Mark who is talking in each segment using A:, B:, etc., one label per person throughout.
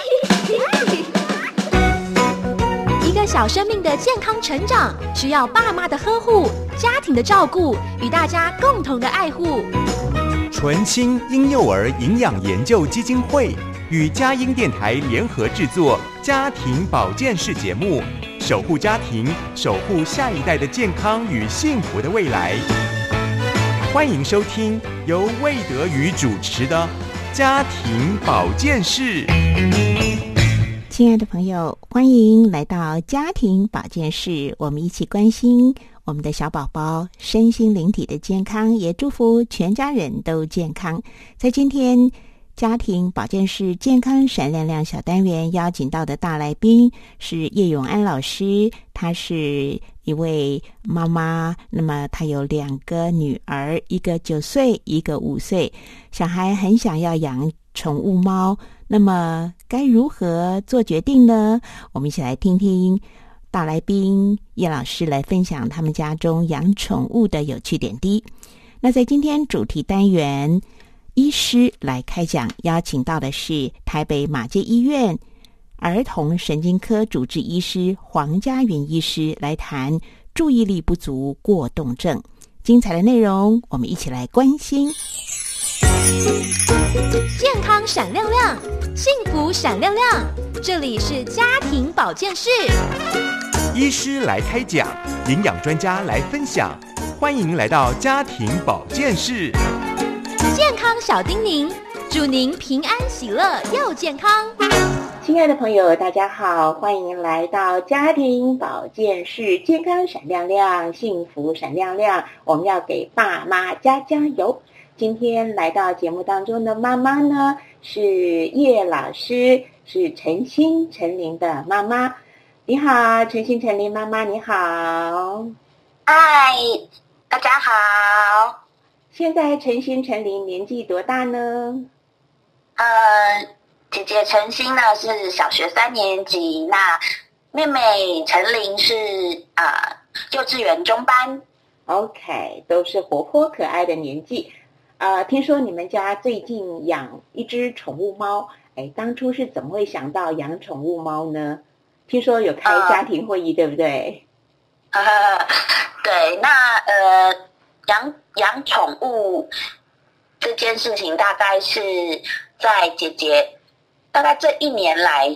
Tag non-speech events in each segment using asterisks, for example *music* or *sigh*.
A: *laughs* 一个小生命的健康成长，需要爸妈的呵护、家庭的照顾与大家共同的爱护。
B: 纯青婴幼儿营养研究基金会与佳音电台联合制作家庭保健室节目，守护家庭，守护下一代的健康与幸福的未来。欢迎收听由魏德宇主持的家庭保健室。
C: 亲爱的朋友，欢迎来到家庭保健室，我们一起关心我们的小宝宝身心灵体的健康，也祝福全家人都健康。在今天家庭保健室健康闪亮亮小单元邀请到的大来宾是叶永安老师，他是一位妈妈，那么她有两个女儿，一个九岁，一个五岁，小孩很想要养宠物猫。那么该如何做决定呢？我们一起来听听大来宾叶老师来分享他们家中养宠物的有趣点滴。那在今天主题单元，医师来开讲，邀请到的是台北马街医院儿童神经科主治医师黄家云医师来谈注意力不足过动症。精彩的内容，我们一起来关心。
A: 健康闪亮亮，幸福闪亮亮。这里是家庭保健室，
B: 医师来开讲，营养专家来分享，欢迎来到家庭保健室。
A: 健康小叮咛，祝您平安喜乐又健康。
C: 亲爱的朋友，大家好，欢迎来到家庭保健室，健康闪亮亮，幸福闪亮亮。我们要给爸妈加加油。今天来到节目当中的妈妈呢，是叶老师，是陈心陈琳的妈妈。你好，陈心陈琳妈妈，你好。
D: 嗨，大家好。
C: 现在陈心陈琳年纪多大呢？
D: 呃，姐姐陈心呢是小学三年级，那妹妹陈琳是呃幼稚园中班。
C: OK，都是活泼可爱的年纪。啊，听说你们家最近养一只宠物猫，哎，当初是怎么会想到养宠物猫呢？听说有开家庭会议，对不对？*laughs*
D: 呃，对，那呃，养养宠物这件事情，大概是在姐姐大概这一年来，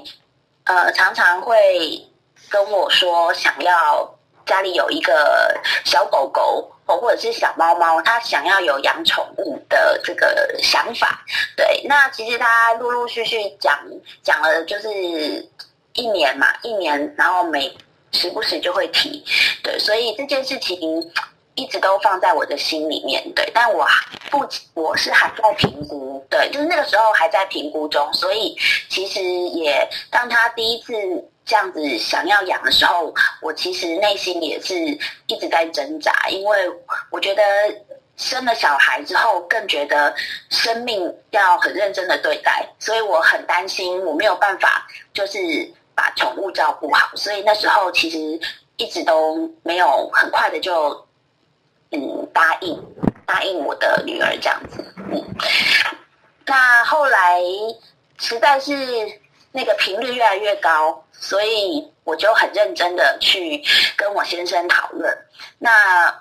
D: 呃，常常会跟我说，想要家里有一个小狗狗。或者是小猫猫，他想要有养宠物的这个想法，对。那其实他陆陆续续讲讲了，就是一年嘛，一年，然后每时不时就会提，对。所以这件事情一直都放在我的心里面，对。但我不，我是还在评估，对，就是那个时候还在评估中，所以其实也当他第一次。这样子想要养的时候，我其实内心也是一直在挣扎，因为我觉得生了小孩之后，更觉得生命要很认真的对待，所以我很担心我没有办法，就是把宠物照顾好，所以那时候其实一直都没有很快的就嗯答应答应我的女儿这样子，嗯，那后来实在是那个频率越来越高。所以我就很认真的去跟我先生讨论。那，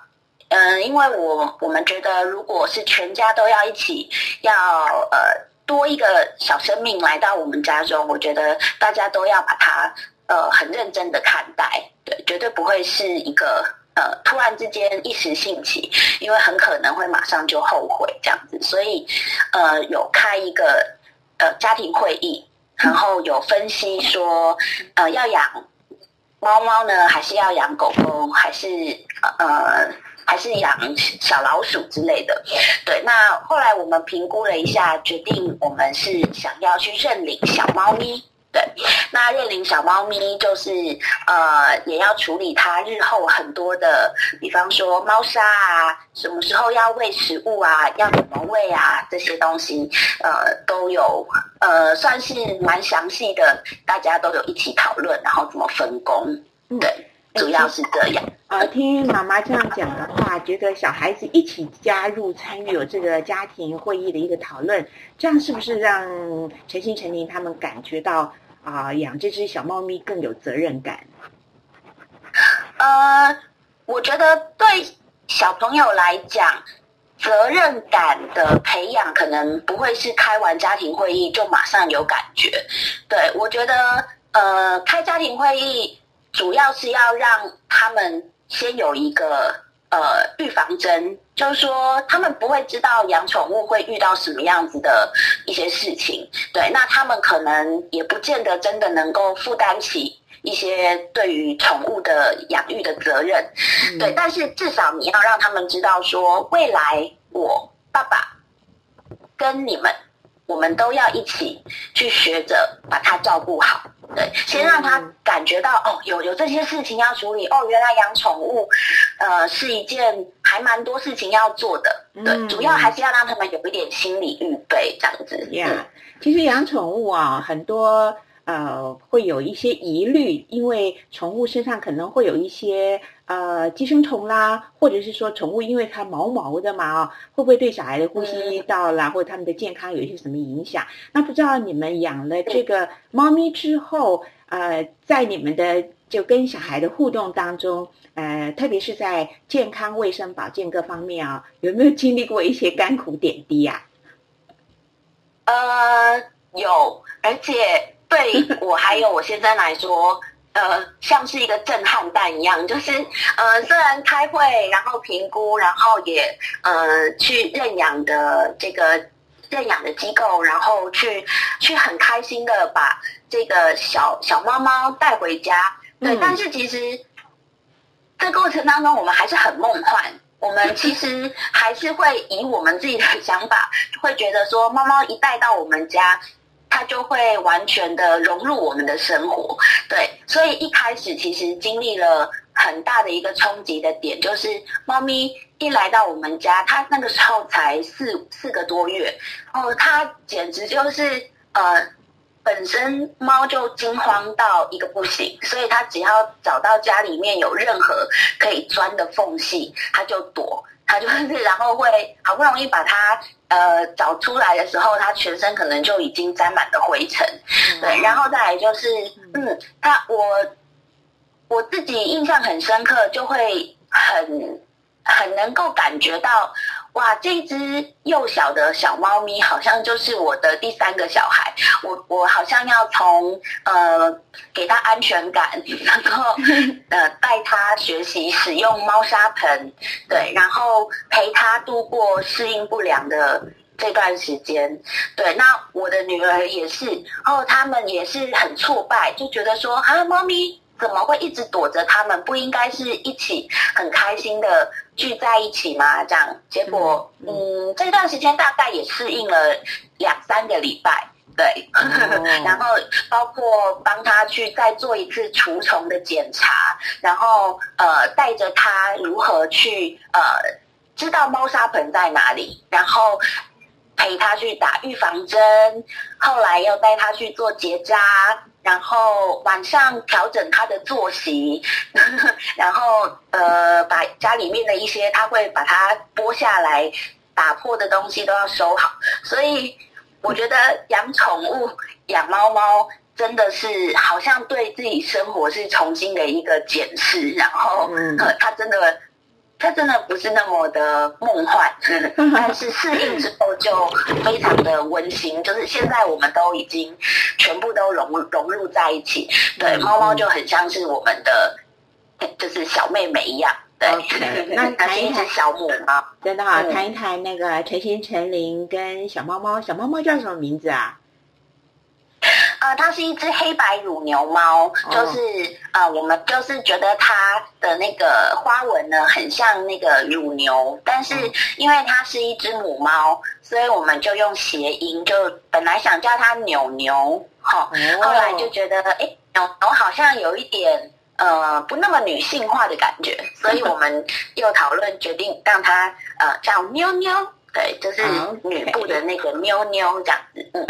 D: 嗯，因为我我们觉得，如果是全家都要一起，要呃多一个小生命来到我们家中，我觉得大家都要把它呃很认真的看待，对，绝对不会是一个呃突然之间一时兴起，因为很可能会马上就后悔这样子。所以，呃，有开一个呃家庭会议。然后有分析说，呃，要养猫猫呢，还是要养狗狗，还是呃，还是养小老鼠之类的？对，那后来我们评估了一下，决定我们是想要去认领小猫咪。对，那认领小猫咪就是呃，也要处理它日后很多的，比方说猫砂啊，什么时候要喂食物啊，要怎么喂啊，这些东西呃都有呃，算是蛮详细的，大家都有一起讨论，然后怎么分工。对，主要是这样。
E: 呃，听妈妈这样讲的话，觉得小孩子一起加入参与有这个家庭会议的一个讨论，这样是不是让陈心陈林他们感觉到啊、养这只小猫咪更有责任感？
D: 呃，我觉得对小朋友来讲，责任感的培养可能不会是开完家庭会议就马上有感觉。对我觉得，呃，开家庭会议主要是要让他们先有一个呃预防针，就是说他们不会知道养宠物会遇到什么样子的一些事情。对，那他们可能也不见得真的能够负担起。一些对于宠物的养育的责任，对，但是至少你要让他们知道说，未来我爸爸跟你们，我们都要一起去学着把它照顾好。对，先让他感觉到哦，有有这些事情要处理哦，原来养宠物，呃，是一件还蛮多事情要做的。对，主要还是要让他们有一点心理预备，这样子。
E: 呀，其实养宠物啊，很多。呃，会有一些疑虑，因为宠物身上可能会有一些呃寄生虫啦，或者是说宠物因为它毛毛的嘛啊，会不会对小孩的呼吸道啦，或者他们的健康有一些什么影响？那不知道你们养了这个猫咪之后，呃，在你们的就跟小孩的互动当中，呃，特别是在健康、卫生、保健各方面啊，有没有经历过一些甘苦点滴呀？
D: 呃，有，而且。对我还有我先生来说，呃，像是一个震撼弹一样，就是呃，虽然开会，然后评估，然后也呃去认养的这个认养的机构，然后去去很开心的把这个小小猫猫带回家。对，但是其实这过程当中，我们还是很梦幻。我们其实还是会以我们自己的想法，会觉得说，猫猫一带到我们家。它就会完全的融入我们的生活，对，所以一开始其实经历了很大的一个冲击的点，就是猫咪一来到我们家，它那个时候才四四个多月，哦，它简直就是呃，本身猫就惊慌到一个不行，所以它只要找到家里面有任何可以钻的缝隙，它就躲。他就是，然后会好不容易把它呃找出来的时候，他全身可能就已经沾满了灰尘，对，然后再来就是，嗯，他我我自己印象很深刻，就会很很能够感觉到。哇，这只幼小的小猫咪好像就是我的第三个小孩，我我好像要从呃给它安全感，*laughs* 然后呃带它学习使用猫砂盆，对，然后陪它度过适应不良的这段时间，对，那我的女儿也是，然后他们也是很挫败，就觉得说啊，猫咪。怎么会一直躲着他们？不应该是一起很开心的聚在一起吗？这样结果，嗯，这段时间大概也适应了两三个礼拜，对。*laughs* 然后包括帮他去再做一次除虫的检查，然后呃带着他如何去呃知道猫砂盆在哪里，然后陪他去打预防针，后来又带他去做结扎。然后晚上调整他的作息，*laughs* 然后呃，把家里面的一些他会把它剥下来、打破的东西都要收好。所以我觉得养宠物、养猫猫真的是好像对自己生活是重新的一个检视，然后他真的。它真的不是那么的梦幻，*laughs* 但是适应之后就非常的温馨。就是现在我们都已经全部都融融入在一起，对猫猫就很像是我们的，就是小妹妹一样。对，
E: 那 *laughs* 谈一谈
D: 小母猫，
E: 真的好，谈一谈那个陈心陈林跟小猫猫，小猫猫叫什么名字啊？
D: 呃，它是一只黑白乳牛猫，就是呃，我们就是觉得它的那个花纹呢，很像那个乳牛，但是因为它是一只母猫，所以我们就用谐音，就本来想叫它扭牛，哈，后来就觉得哎，扭牛好像有一点呃不那么女性化的感觉，所以我们又讨论决定让它呃叫妞妞，对，就是女部的那个妞妞这样子，嗯。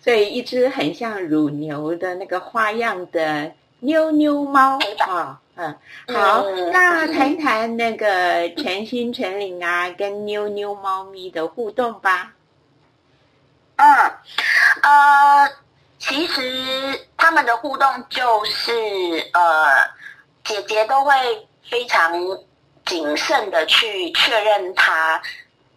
E: 所以，一只很像乳牛的那个花样的妞妞猫啊，嗯，好，
D: 嗯
E: 那谈谈那个陈心陈岭啊，跟妞妞猫咪的互动吧。
D: 嗯，呃，其实他们的互动就是呃，姐姐都会非常谨慎的去确认他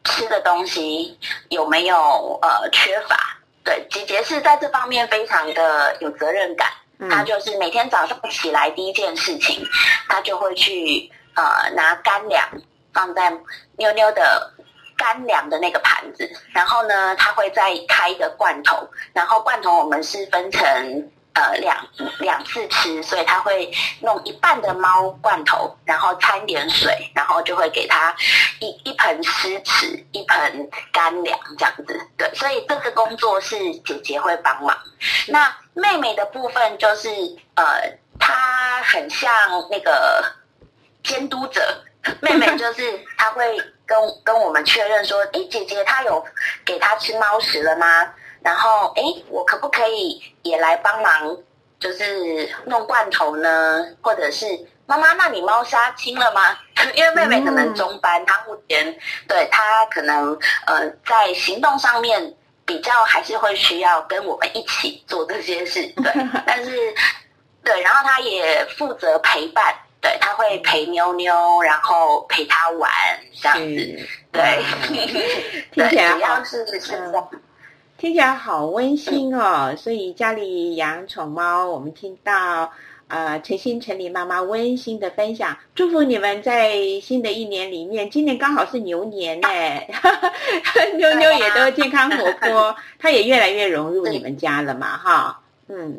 D: 吃的东西有没有呃缺乏。对，姐姐是在这方面非常的有责任感。她就是每天早上起来第一件事情，她就会去呃拿干粮放在妞妞的干粮的那个盘子，然后呢，她会再开一个罐头，然后罐头我们是分成呃两两次吃，所以他会弄一半的猫罐头，然后掺点水，然后就会给他一一盆湿匙，一盆干粮这样子。对，所以这个工作是姐姐会帮忙。那妹妹的部分就是呃，她很像那个监督者，妹妹就是她会跟跟我们确认说，诶，姐姐她有给她吃猫食了吗？然后哎，我可不可以也来帮忙，就是弄罐头呢？或者是妈妈，那你猫砂清了吗？*laughs* 因为妹妹可能中班，她目前对她可能呃在行动上面。比较还是会需要跟我们一起做这些事，对，*laughs* 但是对，然后她也负责陪伴，对，他会陪妞妞，然后陪他玩这样子，对，*laughs*
E: 听起来
D: 主要是是这样。
E: 听起来好温馨哦！所以家里养宠猫，我们听到呃陈心陈李妈妈温馨的分享，祝福你们在新的一年里面，今年刚好是牛年呢，*laughs* 妞妞也都健康活泼，它也越来越融入你们家了嘛，哈，嗯，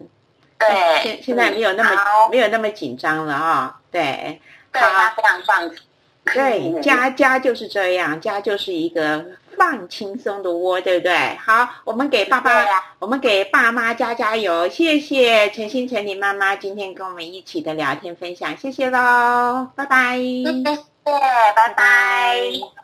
D: 对，
E: 现现在没有那么没有那么紧张了啊，对，
D: 对他非常放松。
E: 对，家家就是这样，家就是一个放轻松的窝，对不对？好，我们给爸爸，
D: 啊
E: 我们给爸妈加加油，谢谢陈心诚意妈妈今天跟我们一起的聊天分享，谢谢喽，拜拜。
D: 谢谢，拜拜。
F: 小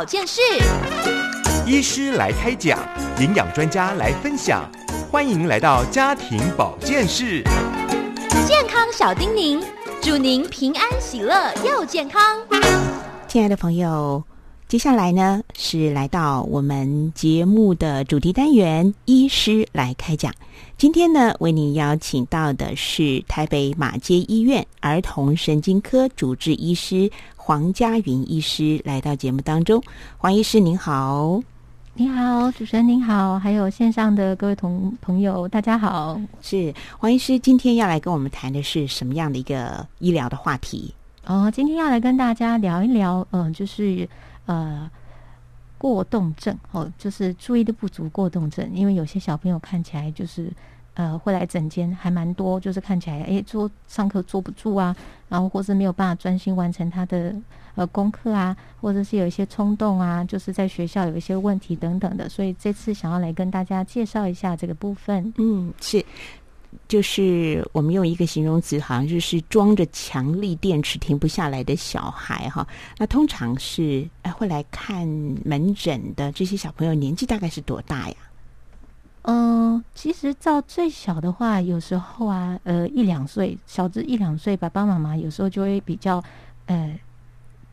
A: 保健室。
B: 医师来开讲，营养专家来分享，欢迎来到家庭保健室。
A: 健康小叮咛，祝您平安喜乐又健康。
C: 亲爱的朋友，接下来呢是来到我们节目的主题单元“医师来开讲”。今天呢，为您邀请到的是台北马街医院儿童神经科主治医师黄家云医师来到节目当中。黄医师您好，
G: 你好，主持人您好，还有线上的各位同朋友，大家好。
C: 是黄医师今天要来跟我们谈的是什么样的一个医疗的话题？
G: 哦，今天要来跟大家聊一聊，嗯、就是呃过动症哦，就是注意力不足过动症。因为有些小朋友看起来就是呃会来诊间还蛮多，就是看起来诶坐上课坐不住啊，然后或是没有办法专心完成他的呃功课啊，或者是有一些冲动啊，就是在学校有一些问题等等的。所以这次想要来跟大家介绍一下这个部分。
C: 嗯，是，就是我们用一个形容词，好像就是装着强力电池停不下来的小孩哈。那通常是呃会来看门诊的这些小朋友，年纪大概是多大呀？
G: 嗯，其实照最小的话，有时候啊，呃，一两岁，小至一两岁，爸爸妈妈有时候就会比较，呃，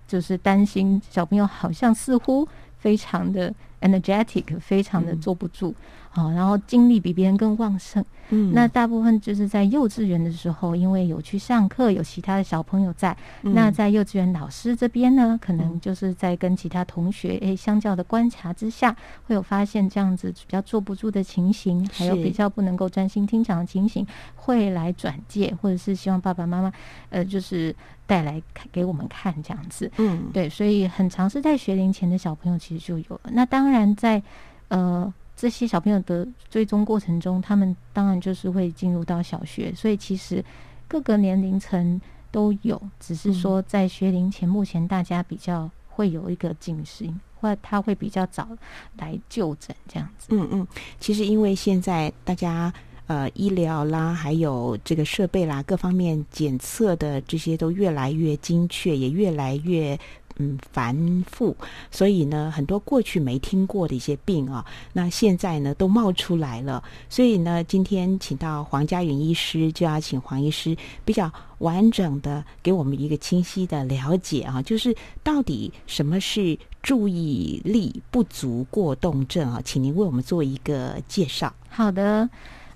G: 就是担心小朋友好像似乎非常的 energetic，非常的
C: 嗯。
G: 坐不住，好、然后精力比别人更旺盛。
C: 嗯
G: 那大部分就是在幼稚园的时候，因为有去上课，有其他的小朋友在，
C: 嗯
G: 那在幼稚园老师这边呢，可能就是在跟其他同学诶相较的观察之下，会有发现这样子比较坐不住的情形，还有比较不能够专心听讲的情形，会来转介，或者是希望爸爸妈妈呃就是带来看给我们看这样子。
C: 嗯
G: 对，所以很长是在学龄前的小朋友其实就有了。那当然在呃这些小朋友的追踪过程中，他们当然就是会进入到小学，所以其实各个年龄层都有，只是说在学龄前，目前大家比较会有一个警示，或他会比较早来就诊这样子。
C: 嗯嗯，其实因为现在大家。呃，医疗啦，还有这个设备啦，各方面检测的这些都越来越精确，也越来越嗯繁复，所以呢，很多过去没听过的一些病啊，那现在呢都冒出来了。所以呢，今天请到黄家云医师，就要请黄医师比较完整的给我们一个清晰的了解啊，就是到底什么是注意力不足过动症啊？请您为我们做一个介绍。
G: 好的，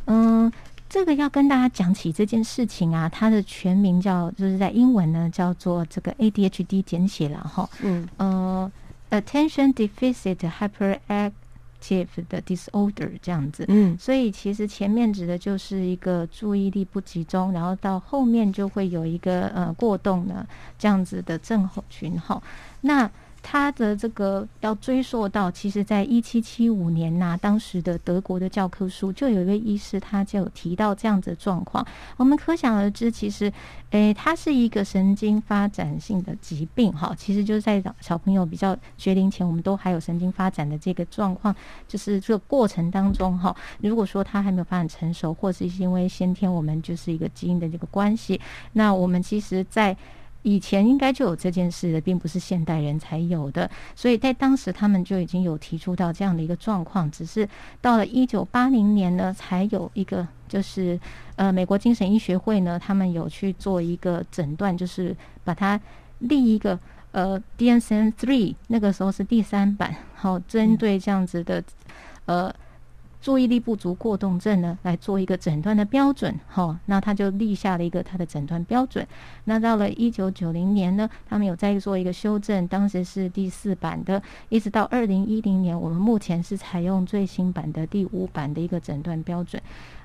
G: 嗯，这个要跟大家讲起这件事情啊，它的全名叫，就是在英文呢叫做这个 ADHD 简写了哈，
C: 嗯
G: 呃，Attention Deficit Hyperactive 的 disorder 这样子。
C: 嗯
G: 所以其实前面指的就是一个注意力不集中，然后到后面就会有一个呃过动的这样子的症候群哈。那他的这个要追溯到，其实在一七七五年呐、当时的德国的教科书就有一位医师，他就有提到这样子的状况。我们可想而知，其实，诶，它是一个神经发展性的疾病哈。其实就是在小朋友比较学龄前，我们都还有神经发展的这个状况，就是这个过程当中哈，如果说他还没有发展成熟，或是因为先天我们就是一个基因的这个关系，那我们其实，在以前应该就有这件事的，并不是现代人才有的，所以在当时他们就已经有提出到这样的一个状况，只是到了一九八零年呢，才有一个就是呃美国精神医学会呢，他们有去做一个诊断，就是把它立一个呃 DSM three，那个时候是第三版，好、针对这样子的呃。注意力不足过动症呢，来做一个诊断的标准，哈、那他就立下了一个他的诊断标准。那到了一九九零年呢，他们有再做一个修正，当时是第四版的，一直到二零一零年，我们目前是采用最新版的第五版的一个诊断标准。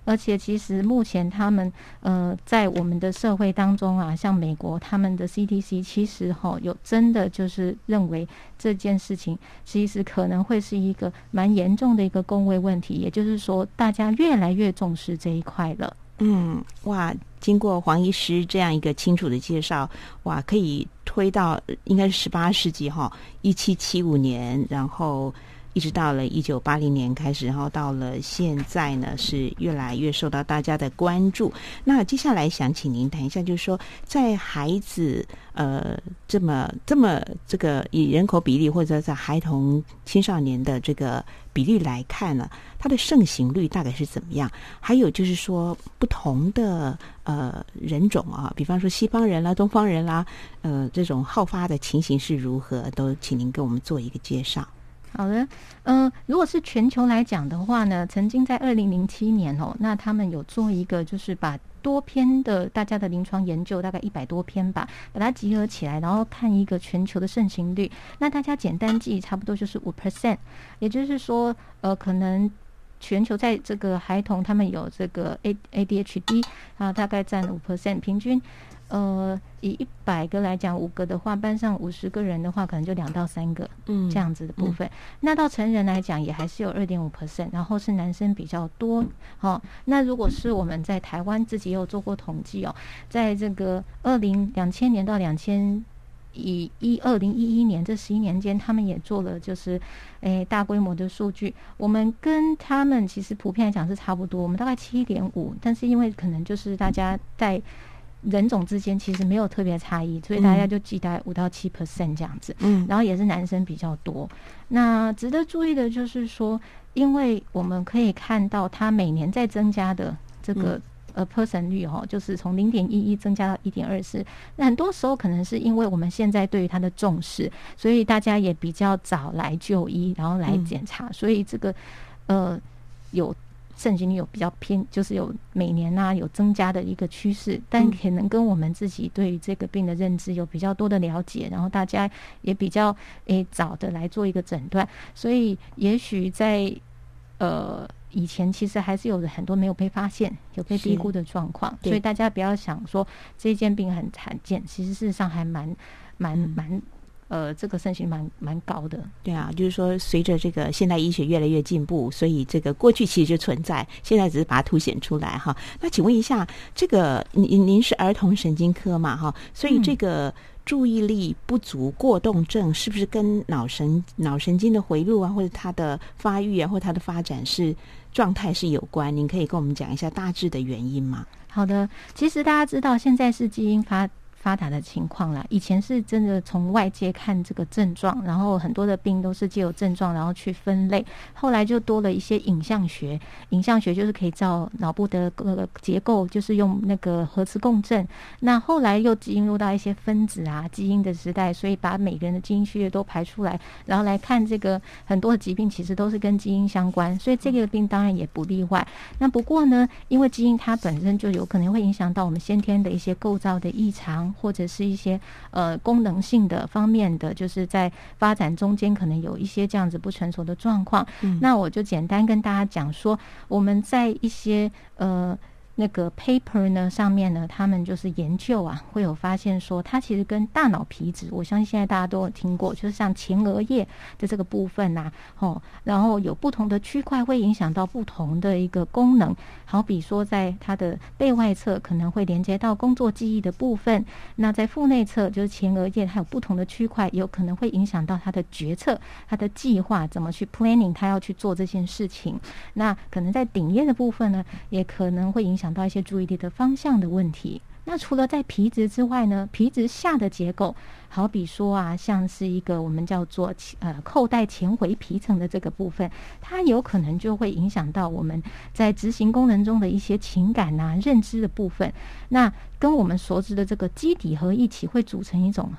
G: 而且其实目前他们呃在我们的社会当中啊，像美国他们的 CDC 其实哈、有真的就是认为这件事情其实可能会是一个蛮严重的一个公卫问题，也就是说大家越来越重视这一块了。
C: 嗯，哇！经过黄医师这样一个清楚的介绍，哇，可以推到应该是十八世纪哈，一七七五年，然后一直到了一九八零年开始，然后到了现在呢，是越来越受到大家的关注。那接下来想请您谈一下，就是说，在孩子呃这么这么这个以人口比例或者在孩童青少年的这个比例来看呢，它的盛行率大概是怎么样？还有就是说，不同的呃人种啊，比方说西方人啦、东方人啦，呃，这种好发的情形是如何？都请您给我们做一个介绍。
G: 好的，嗯、如果是全球来讲的话呢，曾经在二零零七年哦，那他们有做一个，就是把多篇的大家的临床研究，大概一百多篇吧，把它集合起来，然后看一个全球的盛行率。那大家简单记，差不多就是五 percent，也就是说，呃，可能。全球在这个孩童，他们有这个 A ADHD 啊，大概占五 percent，平均呃，以一百个来讲，五个的话，班上五十个人的话，可能就两到三个，
C: 嗯
G: 这样子的部分。那到成人来讲，也还是有二点五 percent，然后是男生比较多。哦，那如果是我们在台湾自己也有做过统计哦，在这个二零两千年到两千。以一二零一一年这十一年间，他们也做了就是，诶、大规模的数据。我们跟他们其实普遍来讲是差不多，我们大概七点五，但是因为可能就是大家在人种之间其实没有特别差异，所以大家就记大概五到七 percent 这样子。
C: 嗯
G: 然后也是男生比较多。那值得注意的就是说，因为我们可以看到它每年在增加的这个。呃，person 率哦，就是从零点一一增加到一点二四。那很多时候可能是因为我们现在对于它的重视，所以大家也比较早来就医，然后来
C: 嗯
G: 检查，所以这个呃有盛行率有比较偏，就是有每年呐、有增加的一个趋势，但
C: 嗯。
G: 可能跟我们自己对于这个病的认知有比较多的了解，然后大家也比较诶早的来做一个诊断，所以也许在呃。以前其实还是有很多没有被发现、有被低估的状况，所以大家不要想说这件病很罕见，其实事实上还蛮、蛮、
C: 嗯。
G: 蛮，呃，这个盛行蛮蛮高的。
C: 对啊，就是说，随着这个现代医学越来越进步，所以这个过去其实就存在，现在只是把它凸显出来哈。那请问一下，这个您您是儿童神经科嘛哈？所以
G: 嗯
C: 这个注意力不足过动症是不是跟脑神脑神经的回路啊，或者它的发育啊，或者它的发展是状态是有关？您可以跟我们讲一下大致的原因吗？
G: 好的，其实大家知道现在是基因发发达的情况啦。以前是真的从外界看这个症状，然后很多的病都是借由症状然后去分类。后来就多了一些影像学，影像学就是可以照脑部的各个结构，就是用那个核磁共振。那后来又进入到一些分子啊基因的时代，所以把每个人的基因序列都排出来，然后来看这个很多的疾病其实都是跟基因相关，所以这个病当然也不例外。那不过呢，因为基因它本身就有可能会影响到我们先天的一些构造的异常，或者是一些呃功能性的方面的，就是在发展中间可能有一些这样子不成熟的状况。
C: 嗯
G: 那我就简单跟大家讲说，我们在一些呃。那个 paper 呢上面呢，他们就是研究啊，会有发现说，它其实跟大脑皮质，我相信现在大家都有听过，就是像前额叶的这个部分呐、哦，然后有不同的区块会影响到不同的一个功能，好比说在它的背外侧可能会连接到工作记忆的部分，那在腹内侧就是前额叶，它有不同的区块，有可能会影响到它的决策、它的计划怎么去 planning，它要去做这件事情。那可能在顶叶的部分呢，也可能会影响想到一些注意力的方向的问题。那除了在皮质之外呢，皮质下的结构，好比说啊，像是一个我们叫做呃扣带前回皮层的这个部分，它有可能就会影响到我们在执行功能中的一些情感呐、认知的部分。那跟我们所知的这个基底核一起会组成一种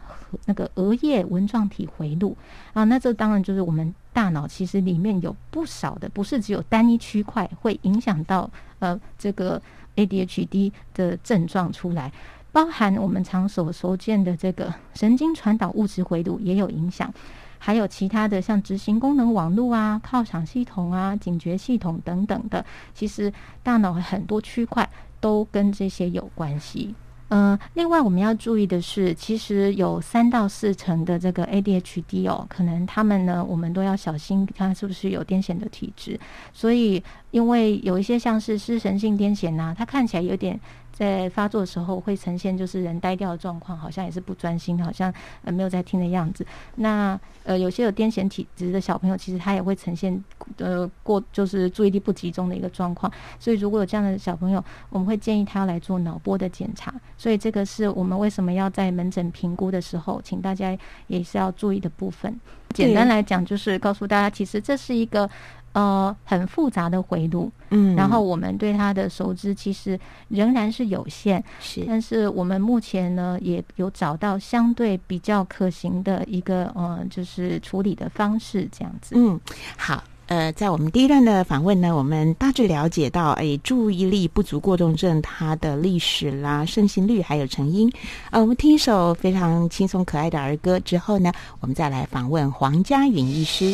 G: 那个额叶纹状体回路啊，那这当然就是我们大脑其实里面有不少的，不是只有单一区块会影响到呃这个 ADHD 的症状出来。包含我们常所所见的这个神经传导物质回路也有影响，还有其他的像执行功能网络啊、犒赏系统啊、警觉系统等等的，其实大脑很多区块都跟这些有关系。嗯，另外我们要注意的是，其实有三到四成的这个 ADHD 哦，可能他们呢，我们都要小心，看是不是有癫痫的体质。所以，因为有一些像是失神性癫痫呐、它看起来有点在发作的时候会呈现就是人呆掉的状况，好像也是不专心，好像呃没有在听的样子。那呃有些有癫痫体质的小朋友，其实他也会呈现呃过就是注意力不集中的一个状况。所以如果有这样的小朋友，我们会建议他要来做脑波的检查。所以这个是我们为什么要在门诊评估的时候，请大家也是要注意的部分。简单来讲，就是告诉大家，其实这是一个呃很复杂的回路，
C: 嗯，
G: 然后我们对它的熟知其实仍然是有限，
C: 是
G: 但是我们目前呢也有找到相对比较可行的一个呃就是处理的方式，这样子。
C: 嗯，好。呃，在我们第一段的访问呢，我们大致了解到，哎，注意力不足过动症它的历史啦、盛行率还有成因。呃，我们听一首非常轻松可爱的儿歌之后呢，我们再来访问黄家允医师。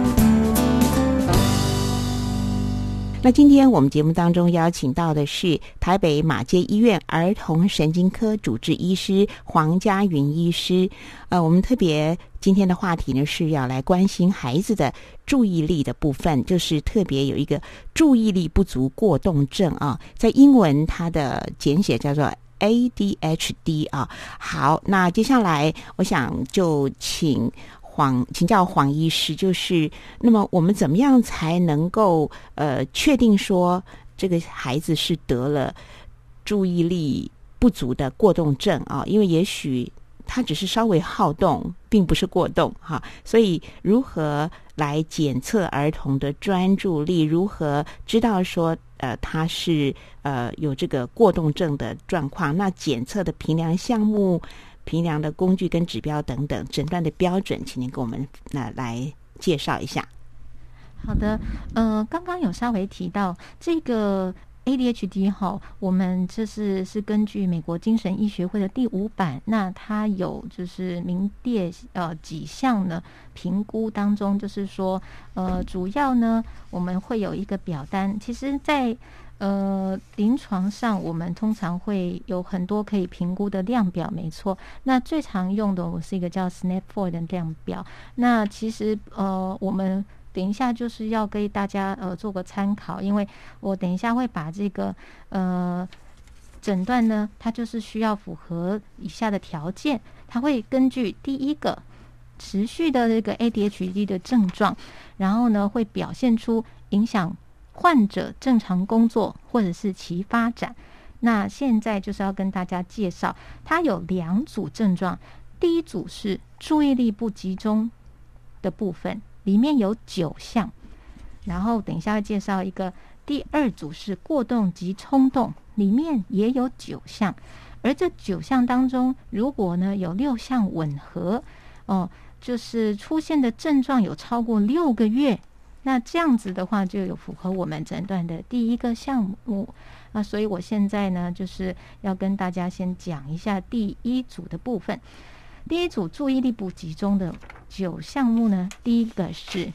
C: 那今天我们节目当中邀请到的是台北马街医院儿童神经科主治医师黄家云医师。呃，我们特别今天的话题呢是要来关心孩子的注意力的部分，就是特别有一个注意力不足过动症啊，在英文它的简写叫做 ADHD 啊。好，那接下来我想就请。黄请教黄医师，就是那么我们怎么样才能够呃确定说这个孩子是得了注意力不足的过动症啊？因为也许他只是稍微好动，并不是过动哈。所以如何来检测儿童的专注力？如何知道说呃他是呃有这个过动症的状况？那检测的评量项目？评量的工具跟指标等等，诊断的标准，请您给我们那、来介绍一下。
G: 好的，呃，刚刚有稍微提到这个 ADHD 哈，我们这是是根据美国精神医学会的第五版，那它有就是明列呃几项呢评估当中，就是说呃主要呢我们会有一个表单，其实，在呃，临床上我们通常会有很多可以评估的量表，没错。那最常用的我是一个叫 snap for 的量表。那其实呃，我们等一下就是要给大家呃做个参考，因为我等一下会把这个呃诊断呢，它就是需要符合以下的条件，它会根据第一个持续的这个 ADHD 的症状，然后呢会表现出影响。患者正常工作或者是其发展，那现在就是要跟大家介绍，它有两组症状。第一组是注意力不集中的部分，里面有九项。然后等一下会介绍一个第二组是过动及冲动，里面也有九项。而这九项当中，如果呢有六项吻合，哦，就是出现的症状有超过六个月。那这样子的话，就有符合我们诊断的第一个项目。那所以我现在呢，就是要跟大家先讲一下第一组的部分。第一组注意力不集中的九项目呢，第一个是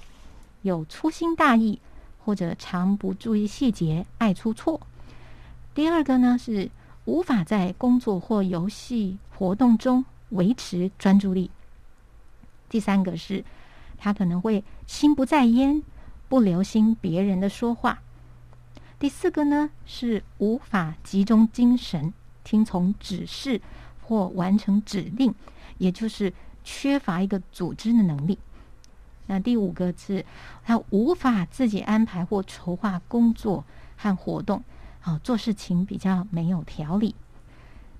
G: 有粗心大意或者常不注意细节，爱出错。第二个呢是无法在工作或游戏活动中维持专注力。第三个是他可能会心不在焉，不留心别人的说话。第四个呢是无法集中精神听从指示或完成指令，也就是缺乏一个组织的能力。那第五个是他无法自己安排或筹划工作和活动，好做事情比较没有条理。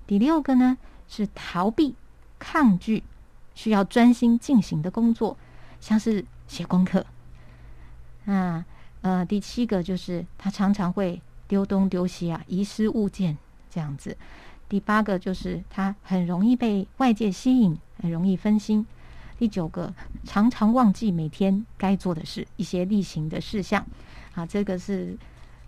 G: 第六个呢是逃避、抗拒需要专心进行的工作，像是写功课。那呃，第七个就是他常常会丢东丢西啊，遗失物件这样子。第八个就是他很容易被外界吸引，很容易分心。第九个，常常忘记每天该做的事，一些例行的事项。啊，这个是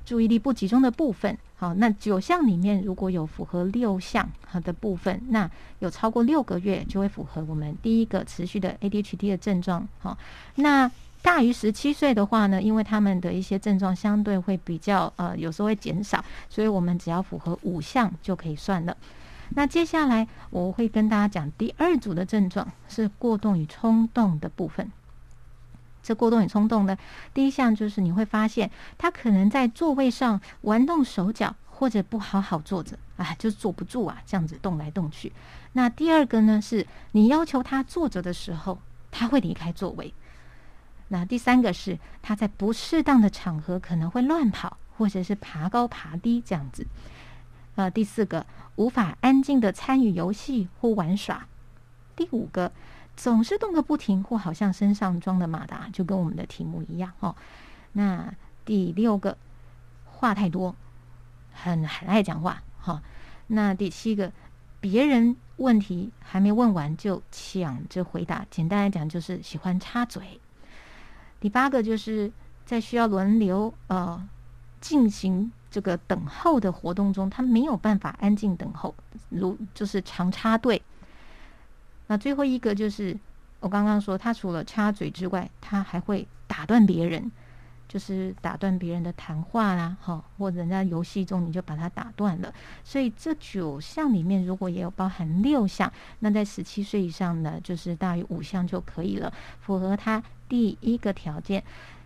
G: 注意力不集中的部分。好，那九项里面如果有符合六项好的部分，那有超过六个月就会符合我们第一个持续的 ADHD 的症状。好，那大于十七岁的话呢，因为他们的一些症状相对会比较呃，有时候会减少，所以我们只要符合五项就可以算了。那接下来我会跟大家讲第二组的症状是过动与冲动的部分。这过动与冲动呢，第一项就是你会发现他可能在座位上玩动手脚，或者不好好坐着，啊，就坐不住啊，这样子动来动去。那第二个呢，是你要求他坐着的时候，他会离开座位。那第三个是他在不适当的场合可能会乱跑，或者是爬高爬低这样子。呃，第四个无法安静的参与游戏或玩耍。第五个总是动个不停，或好像身上装的马达，就跟我们的题目一样哦。那第六个话太多，很很爱讲话哈、那第七个别人问题还没问完就抢着回答，简单来讲就是喜欢插嘴。第八个就是在需要轮流呃进行这个等候的活动中，他没有办法安静等候，如就是常插队。那最后一个就是我刚刚说，他除了插嘴之外，他还会打断别人，就是打断别人的谈话啦，哈，或者人家游戏中你就把它打断了。所以这九项里面，如果也有包含六项，那在十七岁以上呢，就是大于五项就可以了，符合他第一个条件，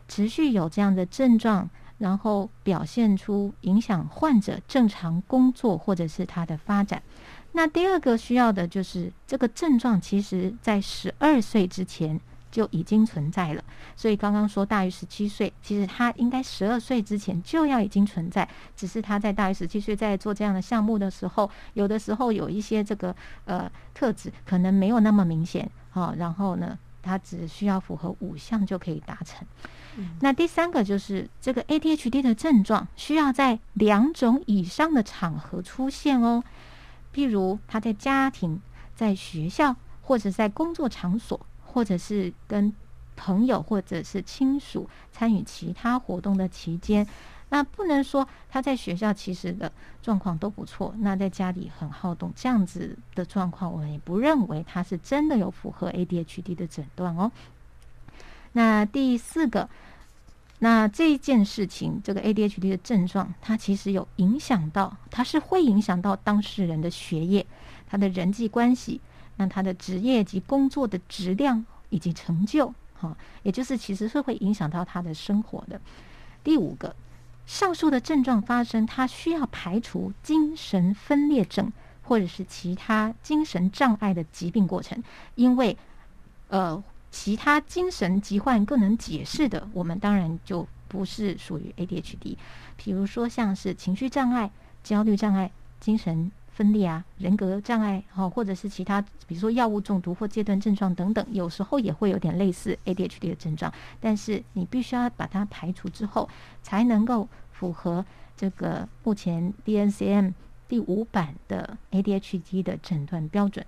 G: 持续有这样的症状。然后表现出影响患者正常工作或者是他的发展。那第二个需要的就是这个症状，其实在十二岁之前就已经存在了。所以刚刚说大于十七岁，其实他应该十二岁之前就要已经存在，只是他在大于十七岁在做这样的项目的时候，有的时候有一些这个呃特质可能没有那么明显哦。然后呢，他只需要符合五项就可以达成。那第三个就是这个 ADHD 的症状需要在两种以上的场合出现哦，譬如他在家庭、在学校或者在工作场所，或者是跟朋友或者是亲属参与其他活动的期间，那不能说他在学校其实的状况都不错，那在家里很好动，这样子的状况，我们也不认为他是真的有符合 ADHD 的诊断哦。那第四个，那这件事情，这个 ADHD 的症状，它其实有影响到，它是会影响到当事人的学业、他的人际关系，那他的职业及工作的质量以及成就，哈，也就是其实是会影响到他的生活的。第五个，上述的症状发生，他需要排除精神分裂症或者是其他精神障碍的疾病过程，因为，呃。其他精神疾患更能解释的，我们当然就不是属于 ADHD。比如说像是情绪障碍、焦虑障碍、精神分裂啊、人格障碍，哦，或者是其他，比如说药物中毒或戒断症状等等，有时候也会有点类似 ADHD 的症状。但是你必须要把它排除之后，才能够符合这个目前 DNCM 第五版的 ADHD 的诊断标准。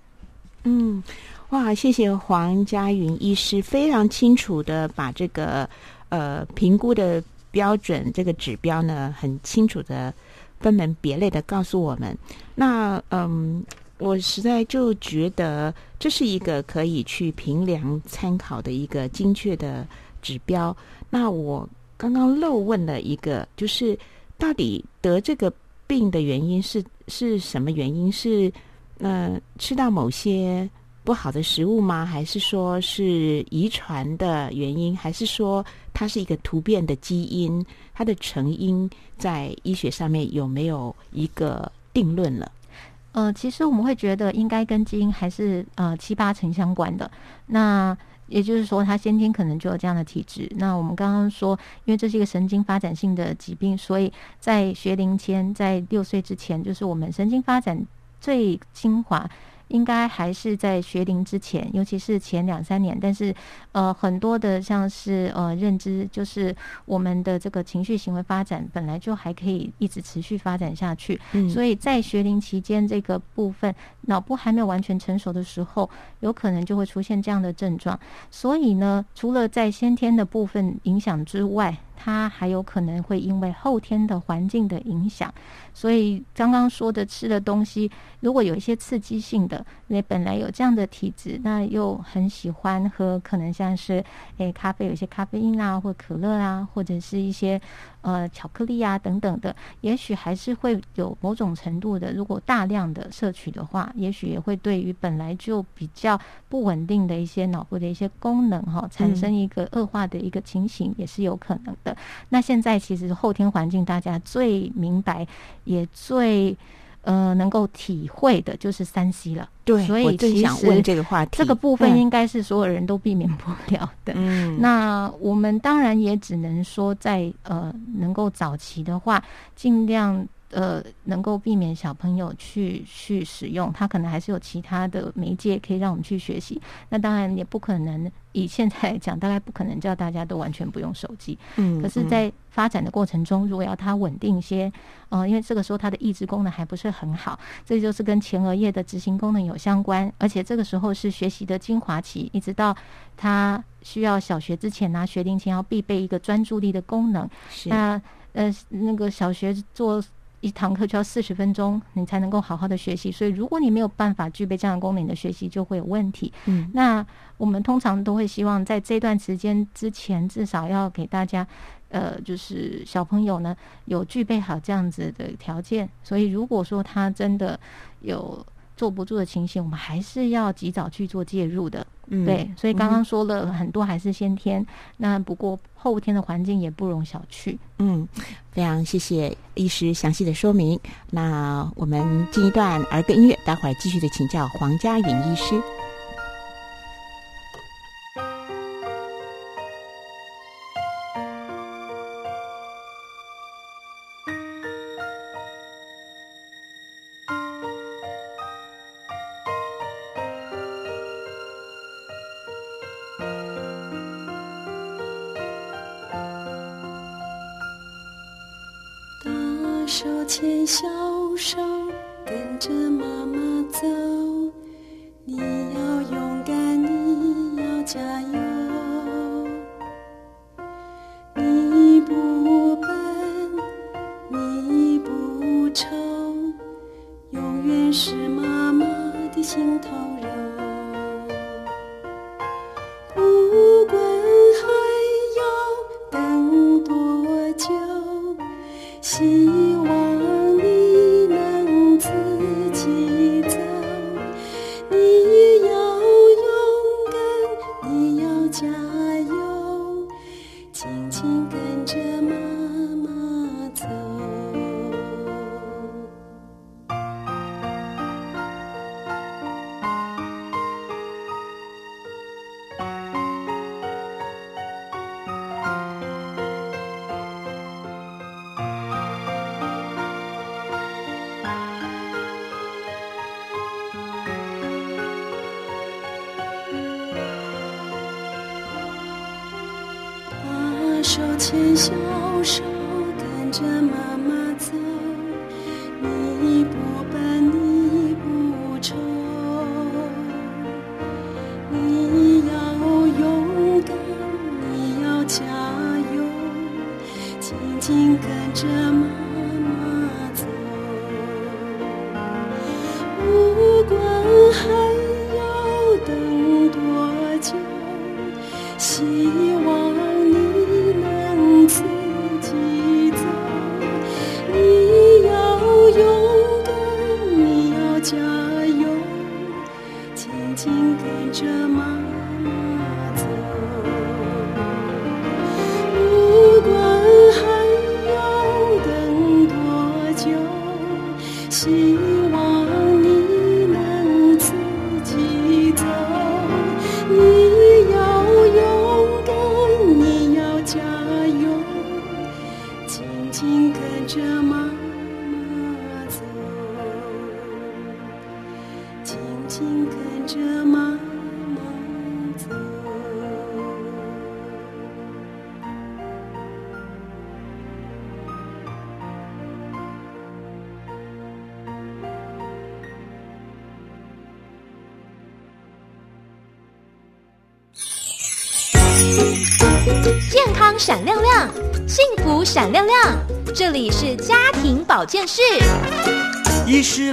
C: 嗯，哇，谢谢黄佳云医师，非常清楚的把这个呃评估的标准这个指标呢，很清楚的分门别类的告诉我们。那嗯，我实在就觉得这是一个可以去评量参考的一个精确的指标。那我刚刚漏问了一个，就是到底得这个病的原因是是什么原因？是呃吃到某些不好的食物吗？还是说是遗传的原因？还是说它是一个突变的基因？它的成因在医学上面有没有一个定论了？
G: 呃，其实我们会觉得应该跟基因还是呃七八成相关的。那也就是说，他先天可能就有这样的体质。那我们刚刚说，因为这是一个神经发展性的疾病，所以在学龄前，在六岁之前，就是我们神经发展最精华。应该还是在学龄之前，尤其是前两三年。但是，呃，很多的像是呃认知，就是我们的这个情绪行为发展本来就还可以一直持续发展下去。
C: 嗯
G: 所以在学龄期间这个部分，脑部还没有完全成熟的时候，有可能就会出现这样的症状。所以呢，除了在先天的部分影响之外，它还有可能会因为后天的环境的影响。所以刚刚说的吃的东西，如果有一些刺激性的，你本来有这样的体质，那又很喜欢喝，可能像是诶咖啡有一些咖啡因啊，或可乐啊，或者是一些呃巧克力啊等等的，也许还是会有某种程度的，如果大量的摄取的话，也许也会对于本来就比较不稳定的一些脑部的一些功能哈，产生一个恶化的一个情形，也是有可能的。那现在其实后天环境大家最明白，也最呃能够体会的就是三 C 了。
C: 对，
G: 所以其
C: 想问
G: 实
C: 这个话题，
G: 这个部分
C: 嗯
G: 应该是所有人都避免不了的。*laughs*
C: 嗯，
G: 那我们当然也只能说在，呃能够早期的话，尽量呃能够避免小朋友去去使用，他可能还是有其他的媒介可以让我们去学习。那当然也不可能以现在来讲，大概不可能叫大家都完全不用手机。
C: 嗯，
G: 可是，在发展的过程中，如果要它稳定一些，呃，因为这个时候它的抑制功能还不是很好，这就是跟前额叶的执行功能有相关，而且这个时候是学习的精华期，一直到他需要小学之前拿学龄前要必备一个专注力的功能。
C: 是
G: 那呃，那个小学做一堂课就要四十分钟，你才能够好好的学习。所以，如果你没有办法具备这样的功能，你的学习就会有问题。
C: 嗯
G: 那我们通常都会希望在这段时间之前，至少要给大家，呃，就是小朋友呢有具备好这样子的条件。所以，如果说他真的有坐不住的情形，我们还是要及早去做介入的。
C: 嗯
G: 对，所以刚刚说了很多还是先天，那不过后天的环境也不容小觑。
C: 嗯，非常谢谢医师详细的说明。那我们进一段儿歌音乐，待会儿继续的请教黄家允医师。
H: 手牵小手，跟着妈妈。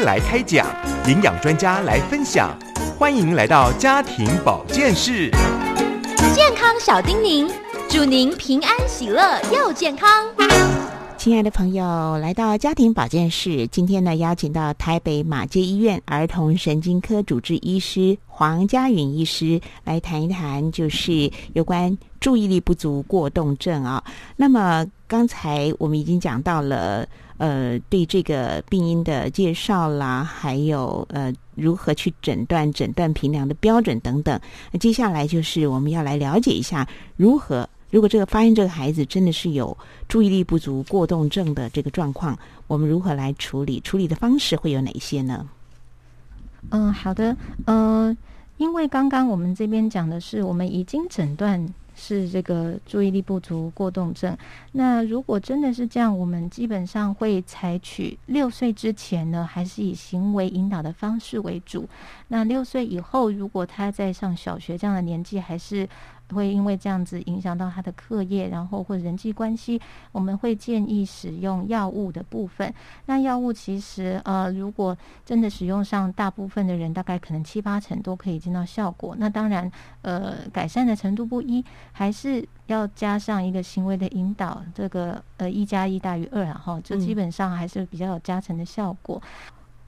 B: 来开讲，营养专家来分享，欢迎来到家庭保健室。
A: 健康小叮咛，祝您平安喜乐又健康。
C: 亲爱的朋友，来到家庭保健室，今天呢，邀请到台北马街医院儿童神经科主治医师黄家允医师来谈一谈，就是有关注意力不足过动症啊。那么刚才我们已经讲到了，呃，对这个病因的介绍啦，还有呃如何去诊断、诊断评量的标准等等。那接下来就是我们要来了解一下如何。如果这个发现这个孩子真的是有注意力不足过动症的这个状况，我们如何来处理？处理的方式会有哪些呢？
G: 嗯，好的，呃，因为刚刚我们这边讲的是我们已经诊断是这个注意力不足过动症，那如果真的是这样，我们基本上会采取六岁之前呢，还是以行为引导的方式为主。那六岁以后，如果他在上小学这样的年纪，还是会因为这样子影响到他的课业，然后或者人际关系，我们会建议使用药物的部分。那药物其实呃，如果真的使用上，大部分的人大概可能七八成都可以见到效果。那当然，呃，改善的程度不一，还是要加上一个行为的引导，这个呃一加一大于二然后，就基本上还是比较有加成的效果。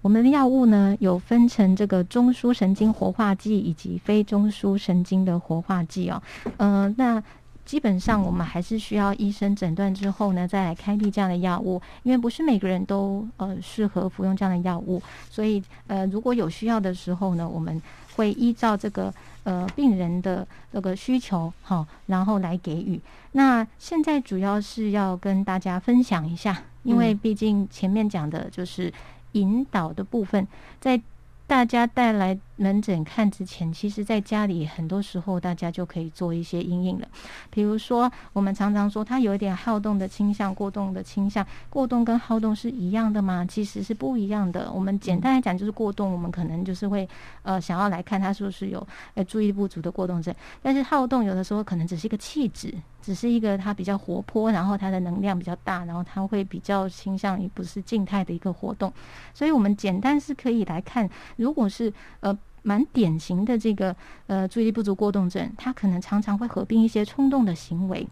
G: 我们的药物呢，有分成这个中枢神经活化剂以及非中枢神经的活化剂哦。呃，那基本上我们还是需要医生诊断之后呢，再来开立这样的药物，因为不是每个人都呃适合服用这样的药物，所以呃如果有需要的时候呢，我们会依照这个呃病人的这个需求好，然后来给予。那现在主要是要跟大家分享一下，因为毕竟前面讲的就是。引导的部分，在大家带来门诊看之前，其实在家里很多时候大家就可以做一些阴影了。比如说，我们常常说他有一点好动的倾向，过动的倾向。过动跟好动是一样的吗？其实是不一样的。我们简单来讲，就是过动，我们可能就是会呃想要来看他是不是有呃注意不足的过动症。但是好动有的时候可能只是一个气质。只是一个他比较活泼，然后他的能量比较大，然后他会比较倾向于不是静态的一个活动，所以我们简单是可以来看，如果是呃蛮典型的这个呃注意力不足过动症，他可能常常会合并一些冲动的行为，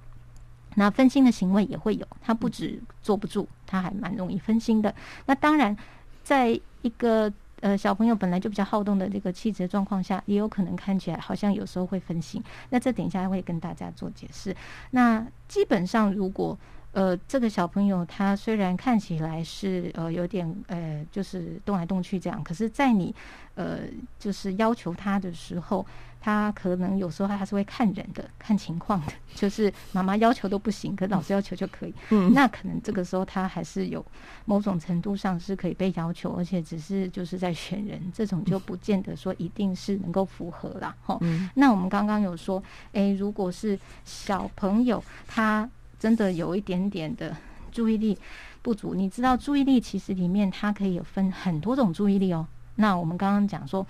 G: 那分心的行为也会有，他不止坐不住，他还蛮容易分心的。那当然，在一个呃，小朋友本来就比较好动的这个气质状况下，也有可能看起来好像有时候会分心。那这等一下会跟大家做解释。那基本上，如果呃这个小朋友他虽然看起来是呃有点呃就是动来动去这样，可是，在你呃就是要求他的时候，他可能有时候他还是会看人的、看情况的，*laughs* 就是妈妈要求都不行，可老师要求就可以。
C: 嗯
G: 那可能这个时候他还是有某种程度上是可以被要求，而且只是就是在选人，这种就不见得说一定是能够符合啦。哈。
C: 嗯
G: 那我们刚刚有说，诶，如果是小朋友他真的有一点点的注意力不足，你知道注意力其实里面它可以有分很多种注意力哦。那我们刚刚讲说。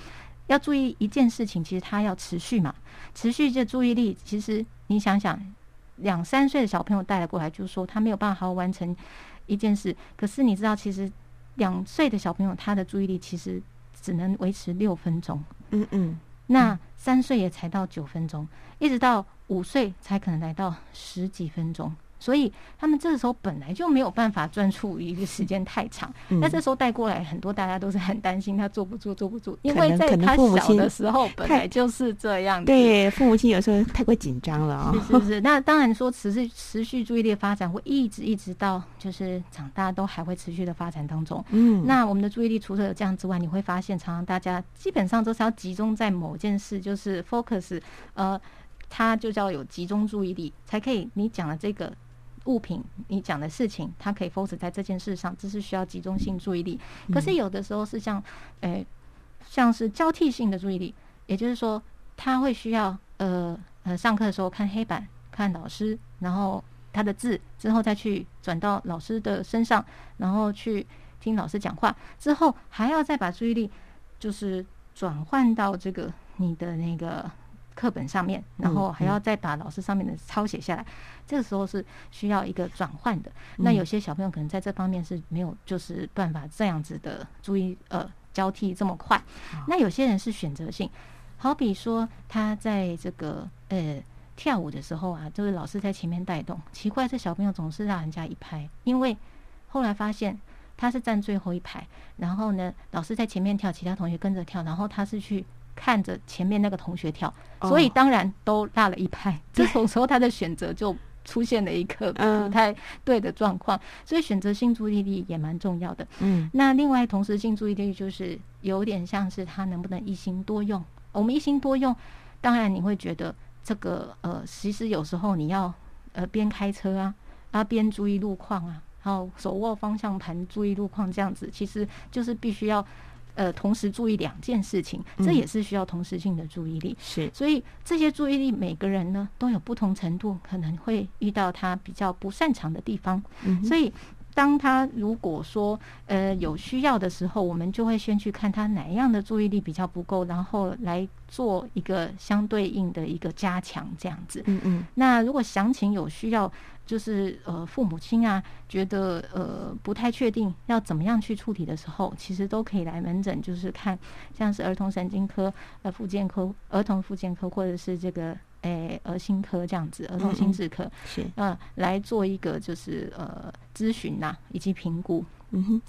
G: 要注意一件事情，其实它要持续嘛，持续这注意力，其实你想想，两三岁的小朋友带了过来，就是说他没有办法好好完成一件事。可是你知道，其实两岁的小朋友他的注意力其实只能维持六分钟，
C: 嗯嗯
G: 那三岁也才到九分钟，一直到五岁才可能来到十几分钟。所以他们这个时候本来就没有办法专注于一个时间太长。
C: 嗯
G: 那这时候带过来，很多大家都是很担心他坐不住、坐不住，因为在他小的时候本来就是这样子。
C: 对，父母亲有时候太过紧张了啊、
G: 是不是，那当然说持续持续注意力的发展会一直一直到就是长大都还会持续的发展当中。
C: 嗯，
G: 那我们的注意力除了有这样之外，你会发现常常大家基本上都是要集中在某件事，就是 focus，呃，它就叫有集中注意力，才可以你讲的这个物品，你讲的事情，它可以 focus 在这件事上，这是需要集中性注意力。可是有的时候是像，诶、像是交替性的注意力，也就是说，他会需要呃呃上课的时候看黑板，看老师，然后他的字，之后再去转到老师的身上，然后去听老师讲话，之后还要再把注意力就是转换到这个你的那个课本上面，然后还要再把老师上面的抄写下来。这个时候是需要一个转换的。那有些小朋友可能在这方面是没有就是办法这样子的注意呃交替这么快。那有些人是选择性，好比说他在这个呃。跳舞的时候啊，就是老师在前面带动。奇怪，这小朋友总是让人家一拍，因为后来发现他是站最后一排，然后呢，老师在前面跳，其他同学跟着跳，然后他是去看着前面那个同学跳，
C: 哦
G: 所以当然都落了一拍。*laughs* 这种时候他的选择就出现了一个
C: 嗯
G: 不太对的状况，所以选择性注意力也蛮重要的。
C: 嗯
G: 那另外同时性注意力就是有点像是他能不能一心多用。我们一心多用，当然你会觉得这个呃，其实有时候你要呃边开车啊，啊边注意路况啊，然后手握方向盘注意路况这样子，其实就是必须要呃同时注意两件事情，这
C: 嗯
G: 也是需要同时性的注意力。
C: 是
G: 所以这些注意力，每个人呢都有不同程度，可能会遇到他比较不擅长的地方。
C: 嗯
G: 所以，当他如果说呃有需要的时候，我们就会先去看他哪样的注意力比较不够，然后来做一个相对应的一个加强，这样子。
C: 嗯嗯
G: 那如果详情有需要，就是呃父母亲啊觉得呃不太确定要怎么样去处理的时候，其实都可以来门诊，就是看像是儿童神经科、呃复健科、儿童复健科或者是这个诶儿心科这样子，儿童心智科，
C: 是
G: 呃来做一个就是呃咨询呐以及评估。
C: 嗯哼，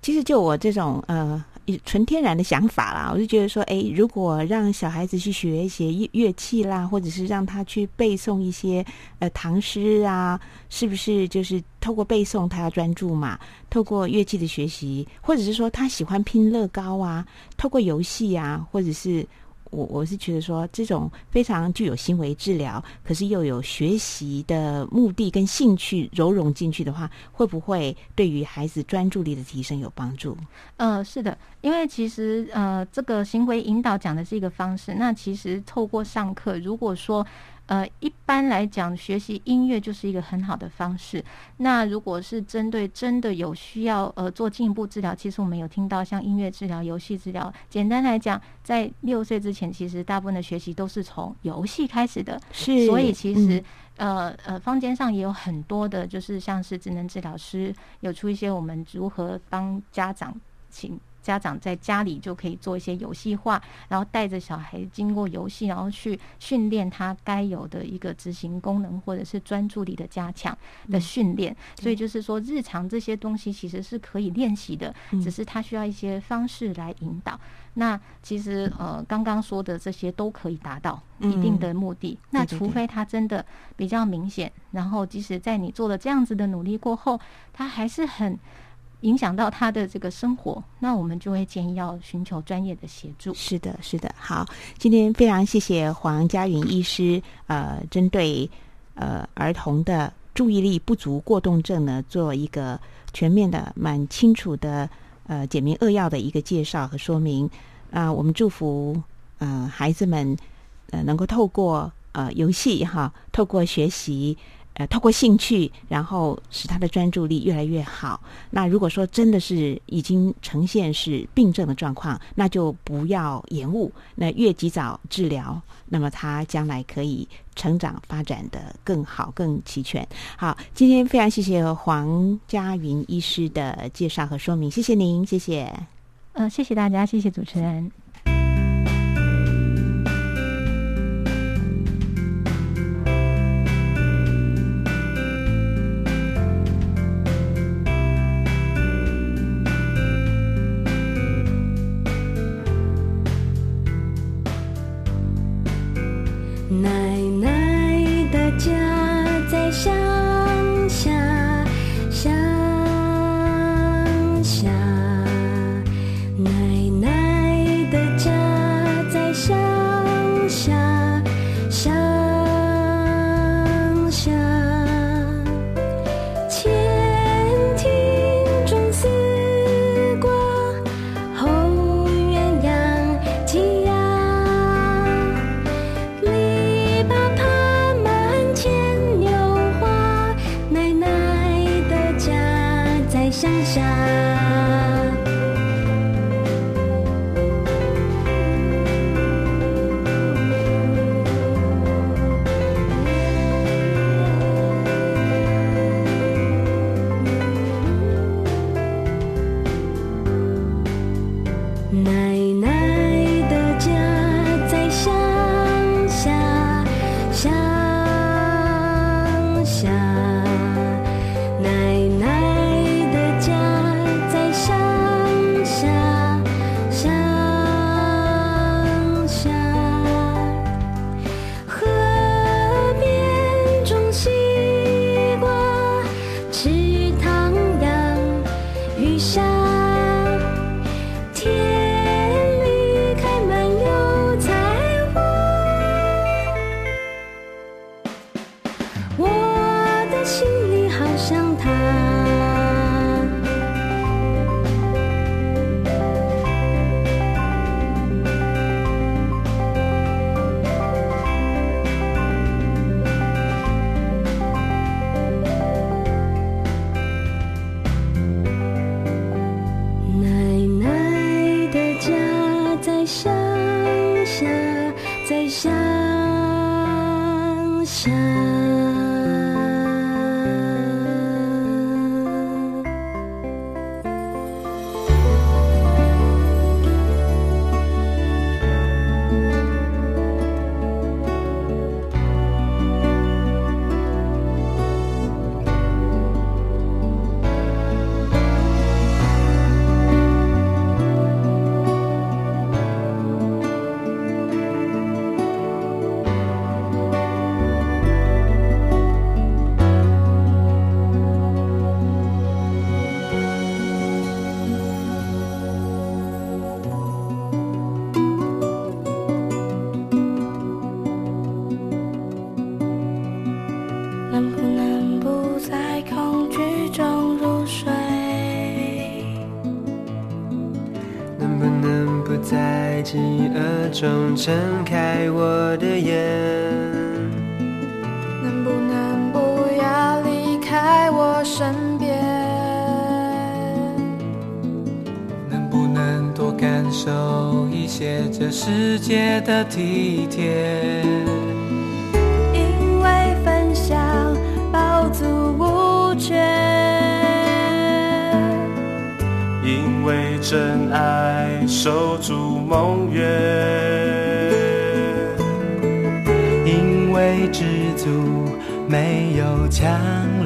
C: 其实就我这种呃纯天然的想法啦，我就觉得说，哎，如果让小孩子去学一些乐乐器啦，或者是让他去背诵一些呃唐诗啊，是不是就是透过背诵他要专注嘛？透过乐器的学习，或者是说他喜欢拼乐高啊，透过游戏啊，或者是。我我是觉得说，这种非常具有行为治疗，可是又有学习的目的跟兴趣揉融进去的话，会不会对于孩子专注力的提升有帮助？
G: 呃，是的，因为其实呃，这个行为引导讲的是一个方式。那其实透过上课，如果说呃，一般来讲，学习音乐就是一个很好的方式。那如果是针对真的有需要呃做进一步治疗，其实我们有听到像音乐治疗、游戏治疗。简单来讲，在六岁之前，其实大部分的学习都是从游戏开始的。
C: 是
G: 所以其实、
C: 嗯
G: 呃呃，坊间上也有很多的，就是像是职能治疗师有出一些我们如何帮家长请。家长在家里就可以做一些游戏化，然后带着小孩经过游戏，然后去训练他该有的一个执行功能或者是专注力的加强的训练。所以就是说，日常这些东西其实是可以练习的，
C: 嗯
G: 只是他需要一些方式来引导。那其实呃，刚刚说的这些都可以达到一定的目的。那除非他真的比较明显，然后即使在你做了这样子的努力过后，他还是很影响到他的这个生活，那我们就会建议要寻求专业的协助。
C: 是的，是的。好，今天非常谢谢黄佳云医师，呃，针对呃儿童的注意力不足过动症呢，做一个全面的、蛮清楚的呃简明扼要的一个介绍和说明。啊、我们祝福呃孩子们呃能够透过呃游戏哈，透过学习。呃，透过兴趣，然后使他的专注力越来越好。那如果说真的是已经呈现是病症的状况，那就不要延误，那越及早治疗，那么他将来可以成长发展的更好、更齐全。好，今天非常谢谢黄佳云医师的介绍和说明，谢谢您，谢谢。
G: 呃，谢谢大家，谢谢主持人。
I: 睁开我的眼，
J: 能不能不要离开我身边？
I: 能不能多感受一些这世界的体贴？
J: 因为分享，饱足无缺。
K: 因为真爱，守住梦
I: 圆。没有
H: 墙